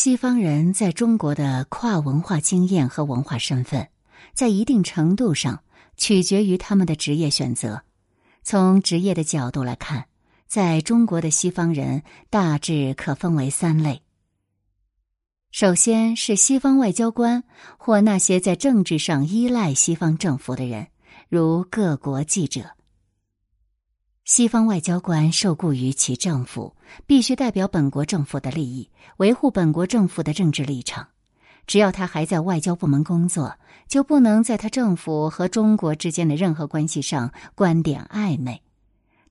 西方人在中国的跨文化经验和文化身份，在一定程度上取决于他们的职业选择。从职业的角度来看，在中国的西方人大致可分为三类。首先是西方外交官或那些在政治上依赖西方政府的人，如各国记者。西方外交官受雇于其政府，必须代表本国政府的利益，维护本国政府的政治立场。只要他还在外交部门工作，就不能在他政府和中国之间的任何关系上观点暧昧。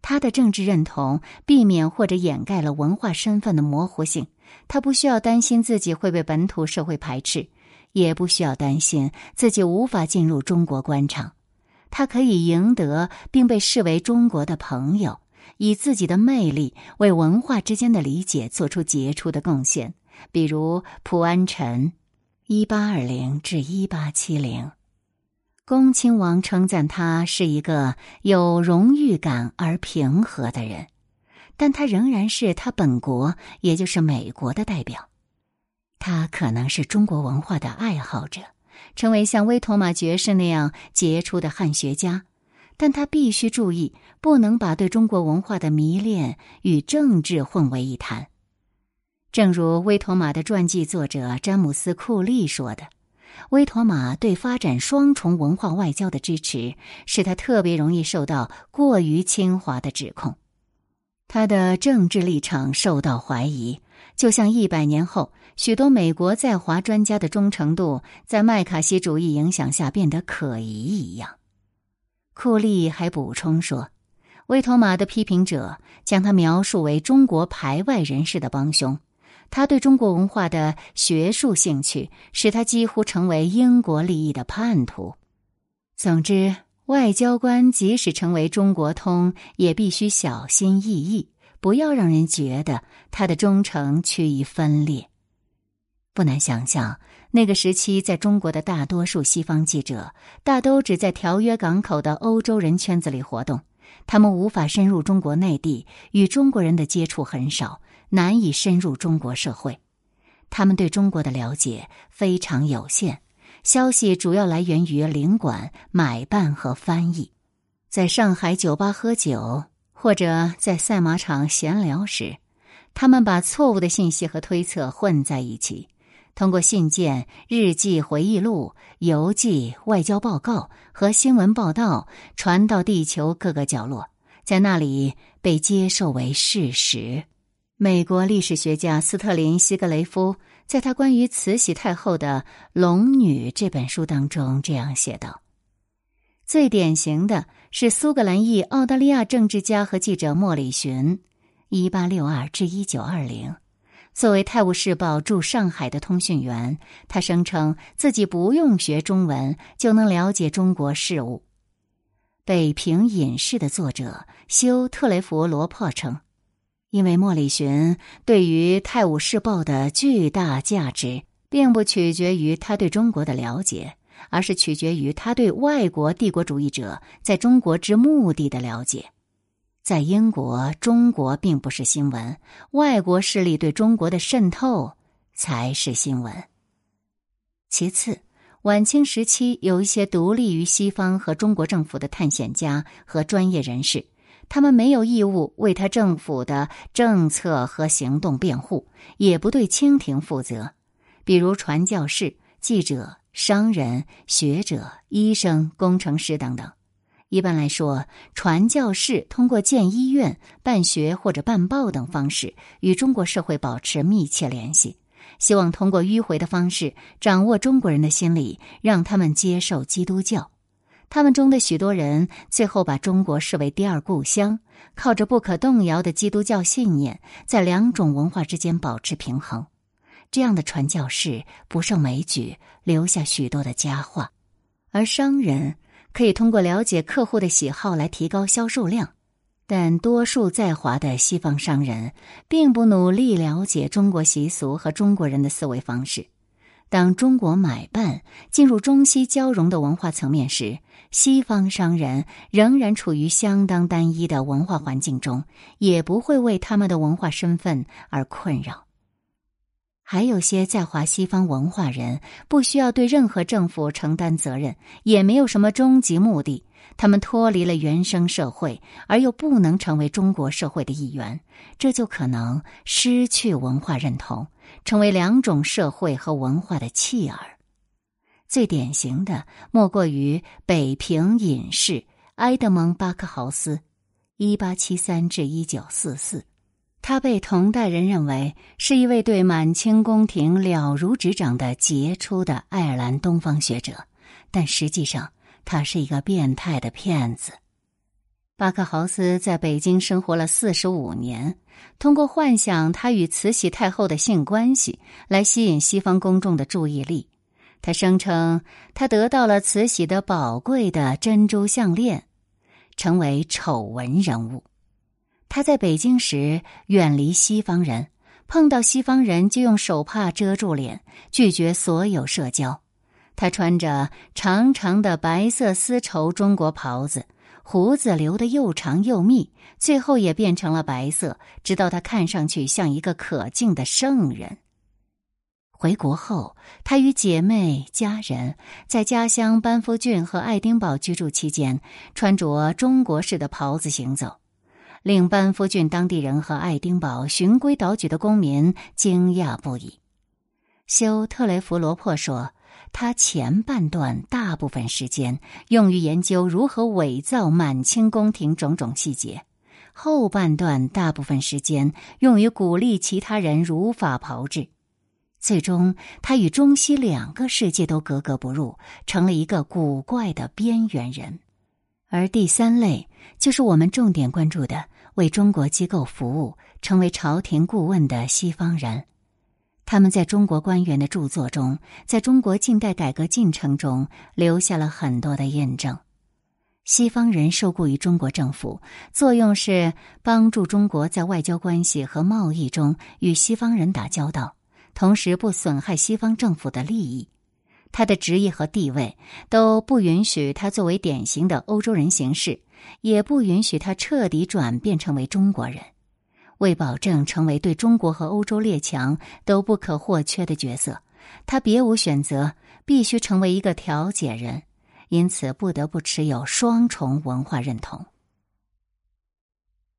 他的政治认同避免或者掩盖了文化身份的模糊性。他不需要担心自己会被本土社会排斥，也不需要担心自己无法进入中国官场。他可以赢得并被视为中国的朋友，以自己的魅力为文化之间的理解做出杰出的贡献。比如蒲安臣，一八二零至一八七零，恭亲王称赞他是一个有荣誉感而平和的人，但他仍然是他本国，也就是美国的代表。他可能是中国文化的爱好者。成为像威妥玛爵士那样杰出的汉学家，但他必须注意，不能把对中国文化的迷恋与政治混为一谈。正如威妥玛的传记作者詹姆斯·库利说的：“威妥玛对发展双重文化外交的支持，使他特别容易受到过于侵华的指控。他的政治立场受到怀疑，就像一百年后。”许多美国在华专家的忠诚度在麦卡锡主义影响下变得可疑一样。库利还补充说，威妥玛的批评者将他描述为中国排外人士的帮凶。他对中国文化的学术兴趣使他几乎成为英国利益的叛徒。总之，外交官即使成为中国通，也必须小心翼翼，不要让人觉得他的忠诚趋于分裂。不难想象，那个时期在中国的大多数西方记者，大都只在条约港口的欧洲人圈子里活动，他们无法深入中国内地，与中国人的接触很少，难以深入中国社会。他们对中国的了解非常有限，消息主要来源于领馆、买办和翻译。在上海酒吧喝酒，或者在赛马场闲聊时，他们把错误的信息和推测混在一起。通过信件、日记、回忆录、游记、外交报告和新闻报道传到地球各个角落，在那里被接受为事实。美国历史学家斯特林·西格雷夫在他关于慈禧太后的《龙女》这本书当中这样写道：“最典型的是苏格兰裔澳大利亚政治家和记者莫里寻，一八六二至一九二零。”作为《泰晤士报》驻上海的通讯员，他声称自己不用学中文就能了解中国事务。《北平隐士》的作者休特雷弗罗珀称，因为莫里寻对于《泰晤士报》的巨大价值，并不取决于他对中国的了解，而是取决于他对外国帝国主义者在中国之目的的了解。在英国，中国并不是新闻，外国势力对中国的渗透才是新闻。其次，晚清时期有一些独立于西方和中国政府的探险家和专业人士，他们没有义务为他政府的政策和行动辩护，也不对清廷负责，比如传教士、记者、商人、学者、医生、工程师等等。一般来说，传教士通过建医院、办学或者办报等方式与中国社会保持密切联系，希望通过迂回的方式掌握中国人的心理，让他们接受基督教。他们中的许多人最后把中国视为第二故乡，靠着不可动摇的基督教信念，在两种文化之间保持平衡。这样的传教士不胜枚举，留下许多的佳话，而商人。可以通过了解客户的喜好来提高销售量，但多数在华的西方商人并不努力了解中国习俗和中国人的思维方式。当中国买办进入中西交融的文化层面时，西方商人仍然处于相当单一的文化环境中，也不会为他们的文化身份而困扰。还有些在华西方文化人不需要对任何政府承担责任，也没有什么终极目的。他们脱离了原生社会，而又不能成为中国社会的一员，这就可能失去文化认同，成为两种社会和文化的弃儿。最典型的莫过于北平隐士埃德蒙·巴克豪斯，一八七三至一九四四。他被同代人认为是一位对满清宫廷了如指掌的杰出的爱尔兰东方学者，但实际上他是一个变态的骗子。巴克豪斯在北京生活了四十五年，通过幻想他与慈禧太后的性关系来吸引西方公众的注意力。他声称他得到了慈禧的宝贵的珍珠项链，成为丑闻人物。他在北京时远离西方人，碰到西方人就用手帕遮住脸，拒绝所有社交。他穿着长长的白色丝绸中国袍子，胡子留得又长又密，最后也变成了白色，直到他看上去像一个可敬的圣人。回国后，他与姐妹、家人在家乡班夫郡和爱丁堡居住期间，穿着中国式的袍子行走。令班夫郡当地人和爱丁堡循规蹈矩的公民惊讶不已。修特雷弗罗珀说：“他前半段大部分时间用于研究如何伪造满清宫廷种种细节，后半段大部分时间用于鼓励其他人如法炮制。最终，他与中西两个世界都格格不入，成了一个古怪的边缘人。”而第三类就是我们重点关注的为中国机构服务、成为朝廷顾问的西方人，他们在中国官员的著作中，在中国近代改革进程中留下了很多的印证。西方人受雇于中国政府，作用是帮助中国在外交关系和贸易中与西方人打交道，同时不损害西方政府的利益。他的职业和地位都不允许他作为典型的欧洲人行事，也不允许他彻底转变成为中国人。为保证成为对中国和欧洲列强都不可或缺的角色，他别无选择，必须成为一个调解人，因此不得不持有双重文化认同。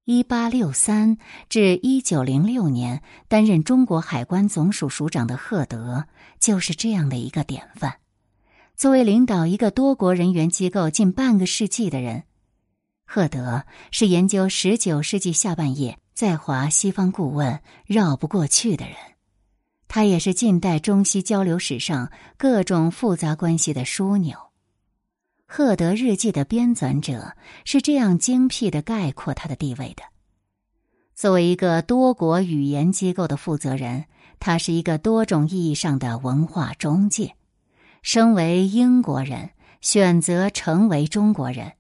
一八六三至一九零六年担任中国海关总署署长的赫德就是这样的一个典范。作为领导一个多国人员机构近半个世纪的人，赫德是研究十九世纪下半叶在华西方顾问绕不过去的人。他也是近代中西交流史上各种复杂关系的枢纽。赫德日记的编纂者是这样精辟的概括他的地位的：作为一个多国语言机构的负责人，他是一个多种意义上的文化中介。身为英国人，选择成为中国人，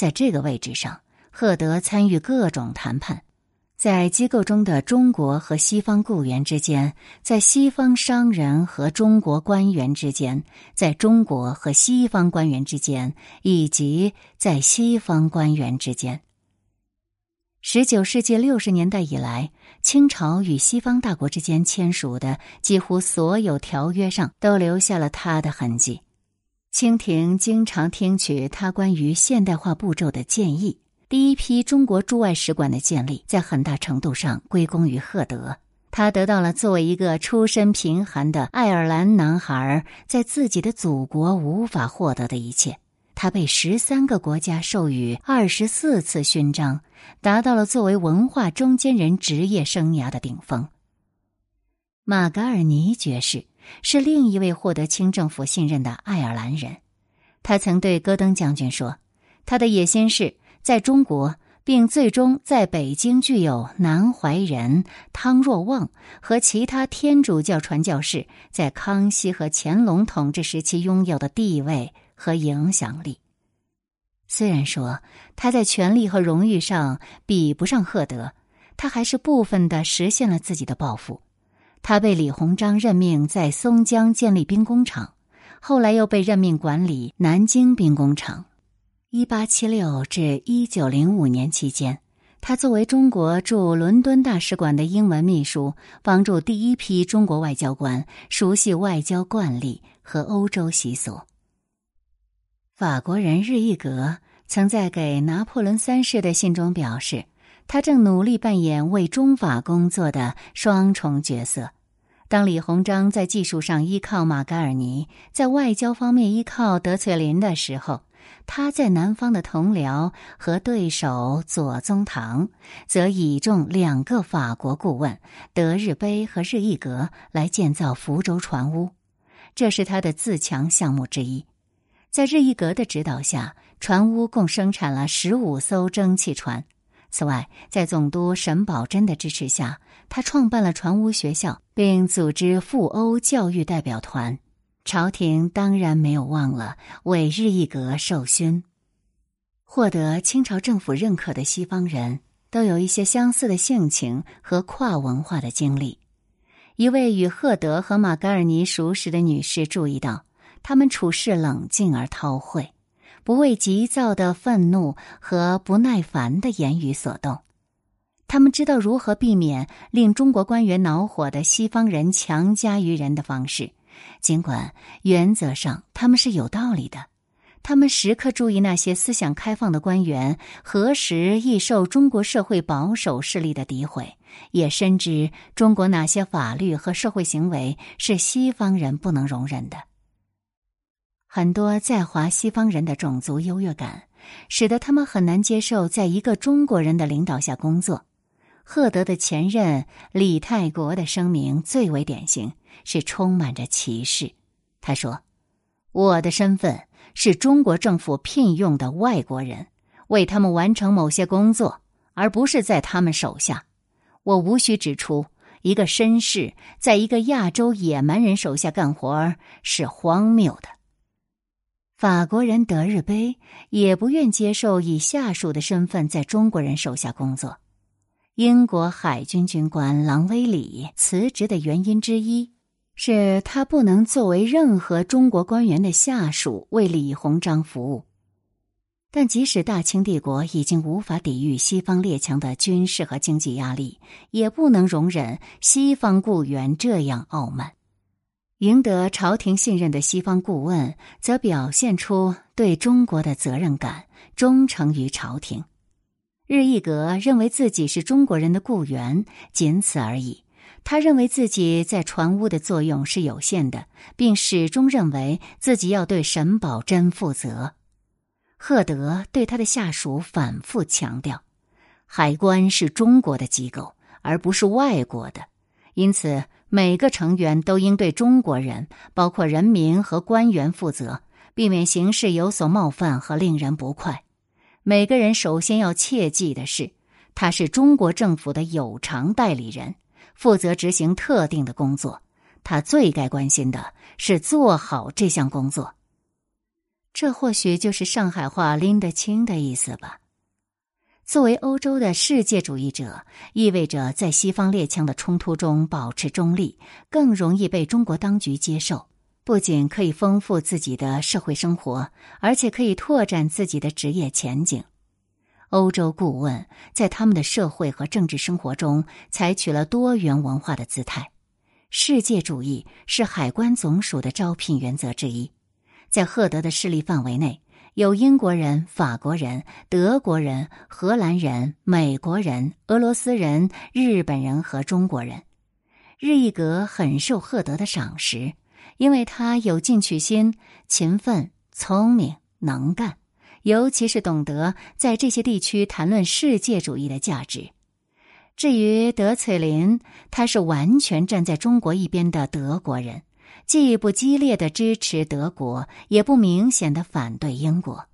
在这个位置上，赫德参与各种谈判。在机构中的中国和西方雇员之间，在西方商人和中国官员之间，在中国和西方官员之间，以及在西方官员之间。十九世纪六十年代以来，清朝与西方大国之间签署的几乎所有条约上都留下了他的痕迹。清廷经常听取他关于现代化步骤的建议。第一批中国驻外使馆的建立，在很大程度上归功于赫德。他得到了作为一个出身贫寒的爱尔兰男孩在自己的祖国无法获得的一切。他被十三个国家授予二十四次勋章，达到了作为文化中间人职业生涯的顶峰。马格尔尼爵士是另一位获得清政府信任的爱尔兰人。他曾对戈登将军说：“他的野心是。”在中国，并最终在北京具有南怀仁、汤若望和其他天主教传教士在康熙和乾隆统治时期拥有的地位和影响力。虽然说他在权力和荣誉上比不上赫德，他还是部分的实现了自己的抱负。他被李鸿章任命在松江建立兵工厂，后来又被任命管理南京兵工厂。一八七六至一九零五年期间，他作为中国驻伦敦大使馆的英文秘书，帮助第一批中国外交官熟悉外交惯例和欧洲习俗。法国人日意格曾在给拿破仑三世的信中表示，他正努力扮演为中法工作的双重角色。当李鸿章在技术上依靠马嘎尔尼，在外交方面依靠德翠林的时候。他在南方的同僚和对手左宗棠，则倚重两个法国顾问德日碑和日意格来建造福州船坞，这是他的自强项目之一。在日意格的指导下，船坞共生产了十五艘蒸汽船。此外，在总督沈葆桢的支持下，他创办了船坞学校，并组织赴欧教育代表团。朝廷当然没有忘了为日意格授勋。获得清朝政府认可的西方人都有一些相似的性情和跨文化的经历。一位与赫德和马格尔尼熟识的女士注意到，他们处事冷静而韬晦，不为急躁的愤怒和不耐烦的言语所动。他们知道如何避免令中国官员恼火的西方人强加于人的方式。尽管原则上他们是有道理的，他们时刻注意那些思想开放的官员何时易受中国社会保守势力的诋毁，也深知中国哪些法律和社会行为是西方人不能容忍的。很多在华西方人的种族优越感，使得他们很难接受在一个中国人的领导下工作。赫德的前任李泰国的声明最为典型，是充满着歧视。他说：“我的身份是中国政府聘用的外国人，为他们完成某些工作，而不是在他们手下。我无需指出，一个绅士在一个亚洲野蛮人手下干活是荒谬的。法国人德日碑也不愿接受以下属的身份在中国人手下工作。”英国海军军官朗威里辞职的原因之一，是他不能作为任何中国官员的下属为李鸿章服务。但即使大清帝国已经无法抵御西方列强的军事和经济压力，也不能容忍西方雇员这样傲慢。赢得朝廷信任的西方顾问，则表现出对中国的责任感，忠诚于朝廷。日意格认为自己是中国人的雇员，仅此而已。他认为自己在船坞的作用是有限的，并始终认为自己要对沈葆桢负责。赫德对他的下属反复强调，海关是中国的机构，而不是外国的，因此每个成员都应对中国人，包括人民和官员负责，避免形势有所冒犯和令人不快。每个人首先要切记的是，他是中国政府的有偿代理人，负责执行特定的工作。他最该关心的是做好这项工作。这或许就是上海话拎得清的意思吧。作为欧洲的世界主义者，意味着在西方列强的冲突中保持中立，更容易被中国当局接受。不仅可以丰富自己的社会生活，而且可以拓展自己的职业前景。欧洲顾问在他们的社会和政治生活中采取了多元文化的姿态。世界主义是海关总署的招聘原则之一。在赫德的势力范围内，有英国人、法国人、德国人、荷兰人、美国人、俄罗斯人、日本人和中国人。日意格很受赫德的赏识。因为他有进取心、勤奋、聪明、能干，尤其是懂得在这些地区谈论世界主义的价值。至于德翠林，他是完全站在中国一边的德国人，既不激烈的支持德国，也不明显的反对英国。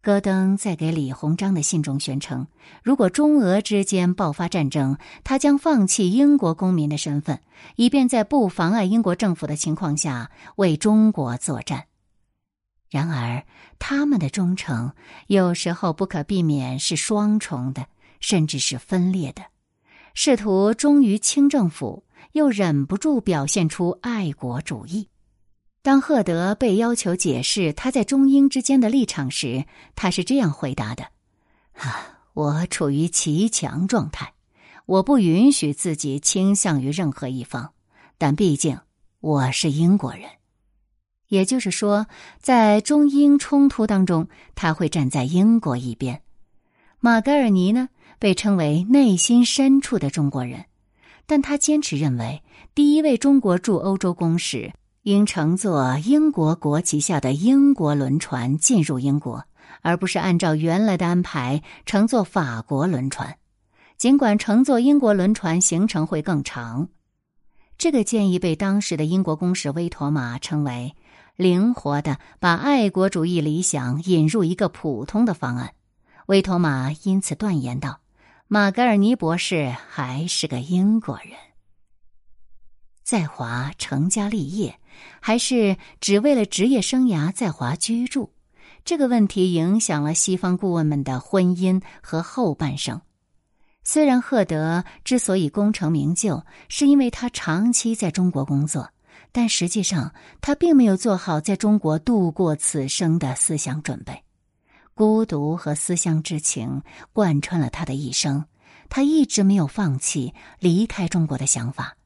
戈登在给李鸿章的信中宣称，如果中俄之间爆发战争，他将放弃英国公民的身份，以便在不妨碍英国政府的情况下为中国作战。然而，他们的忠诚有时候不可避免是双重的，甚至是分裂的。试图忠于清政府，又忍不住表现出爱国主义。当赫德被要求解释他在中英之间的立场时，他是这样回答的：“啊，我处于骑墙状态，我不允许自己倾向于任何一方。但毕竟我是英国人，也就是说，在中英冲突当中，他会站在英国一边。马格尔尼呢，被称为内心深处的中国人，但他坚持认为，第一位中国驻欧洲公使应乘坐英国国旗下的英国轮船进入英国，而不是按照原来的安排乘坐法国轮船。尽管乘坐英国轮船行程会更长，这个建议被当时的英国公使威妥玛称为“灵活的把爱国主义理想引入一个普通的方案”。威妥玛因此断言道：“马格尔尼博士还是个英国人，在华成家立业，还是只为了职业生涯在华居住？这个问题影响了西方顾问们的婚姻和后半生。虽然赫德之所以功成名就，是因为他长期在中国工作，但实际上他并没有做好在中国度过此生的思想准备。”孤独和思乡之情贯穿了他的一生，他一直没有放弃离开中国的想法。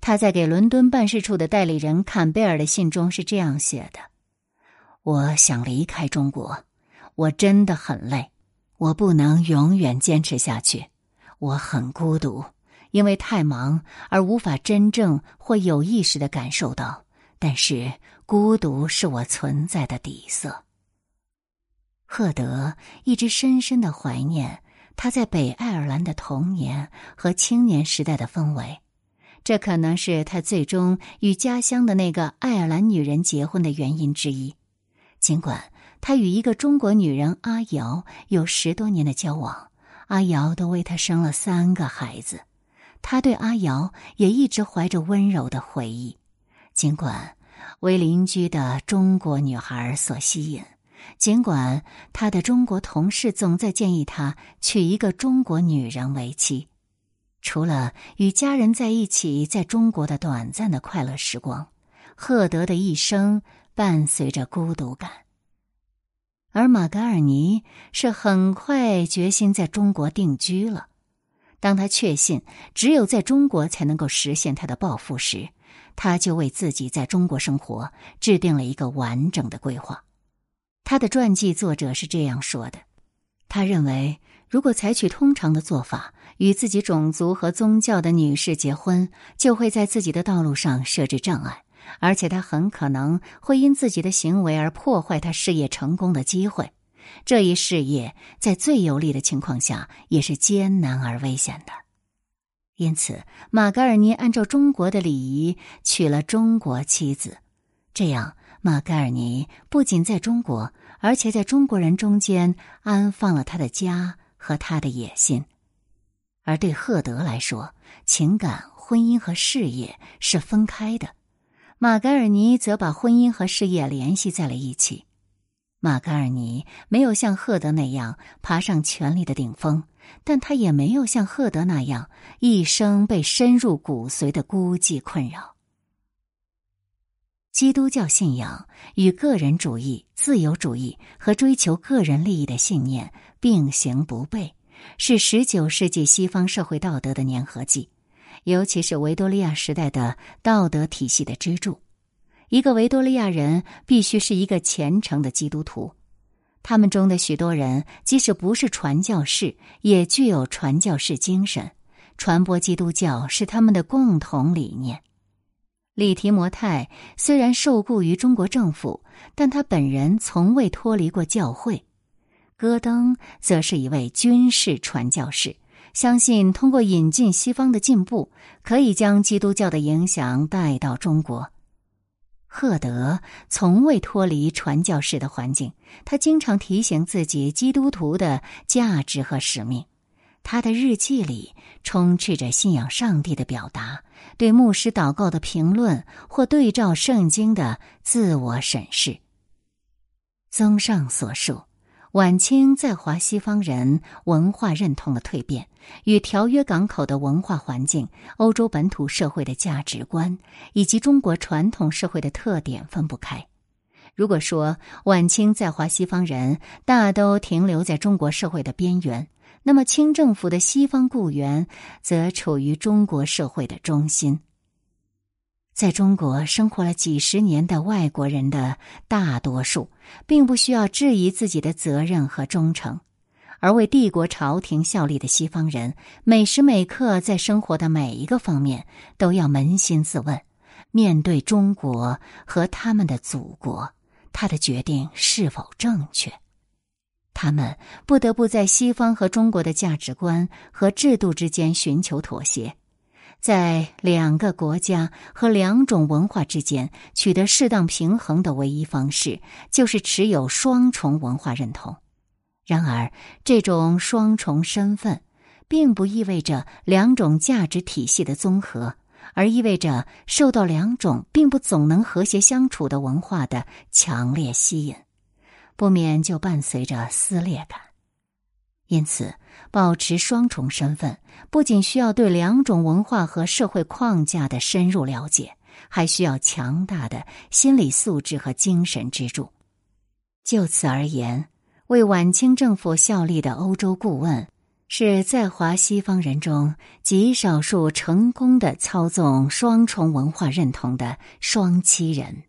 他在给伦敦办事处的代理人坎贝尔的信中是这样写的：“我想离开中国，我真的很累，我不能永远坚持下去。我很孤独，因为太忙而无法真正或有意识的感受到。但是孤独是我存在的底色。”赫德一直深深的怀念他在北爱尔兰的童年和青年时代的氛围，这可能是他最终与家乡的那个爱尔兰女人结婚的原因之一。尽管他与一个中国女人阿瑶有十多年的交往，阿瑶都为他生了三个孩子，他对阿瑶也一直怀着温柔的回忆。尽管为邻居的中国女孩所吸引。尽管他的中国同事总在建议他娶一个中国女人为妻，除了与家人在一起在中国的短暂的快乐时光，赫德的一生伴随着孤独感。而马格尔尼是很快决心在中国定居了。当他确信只有在中国才能够实现他的抱负时，他就为自己在中国生活制定了一个完整的规划。他的传记作者是这样说的：“他认为，如果采取通常的做法，与自己种族和宗教的女士结婚，就会在自己的道路上设置障碍，而且他很可能会因自己的行为而破坏他事业成功的机会。这一事业在最有利的情况下也是艰难而危险的。因此，马格尔尼按照中国的礼仪娶了中国妻子，这样。”马盖尔尼不仅在中国，而且在中国人中间安放了他的家和他的野心。而对赫德来说，情感、婚姻和事业是分开的。马盖尔尼则把婚姻和事业联系在了一起。马盖尔尼没有像赫德那样爬上权力的顶峰，但他也没有像赫德那样一生被深入骨髓的孤寂困扰。基督教信仰与个人主义、自由主义和追求个人利益的信念并行不悖，是十九世纪西方社会道德的粘合剂，尤其是维多利亚时代的道德体系的支柱。一个维多利亚人必须是一个虔诚的基督徒，他们中的许多人即使不是传教士，也具有传教士精神，传播基督教是他们的共同理念。李提摩太虽然受雇于中国政府，但他本人从未脱离过教会。戈登则是一位军事传教士，相信通过引进西方的进步，可以将基督教的影响带到中国。赫德从未脱离传教士的环境，他经常提醒自己基督徒的价值和使命。他的日记里充斥着信仰上帝的表达。对牧师祷告的评论，或对照圣经的自我审视。综上所述，晚清在华西方人文化认同的蜕变，与条约港口的文化环境、欧洲本土社会的价值观以及中国传统社会的特点分不开。如果说晚清在华西方人大都停留在中国社会的边缘，那么清政府的西方雇员则处于中国社会的中心。在中国生活了几十年的外国人的大多数，并不需要质疑自己的责任和忠诚；而为帝国朝廷效力的西方人，每时每刻在生活的每一个方面都要扪心自问：面对中国和他们的祖国，他的决定是否正确？他们不得不在西方和中国的价值观和制度之间寻求妥协。在两个国家和两种文化之间取得适当平衡的唯一方式，就是持有双重文化认同。然而，这种双重身份，并不意味着两种价值体系的综合，而意味着受到两种并不总能和谐相处的文化的强烈吸引，不免就伴随着撕裂感。因此，保持双重身份不仅需要对两种文化和社会框架的深入了解，还需要强大的心理素质和精神支柱。就此而言，为晚清政府效力的欧洲顾问，是在华西方人中极少数成功的操纵双重文化认同的双栖人。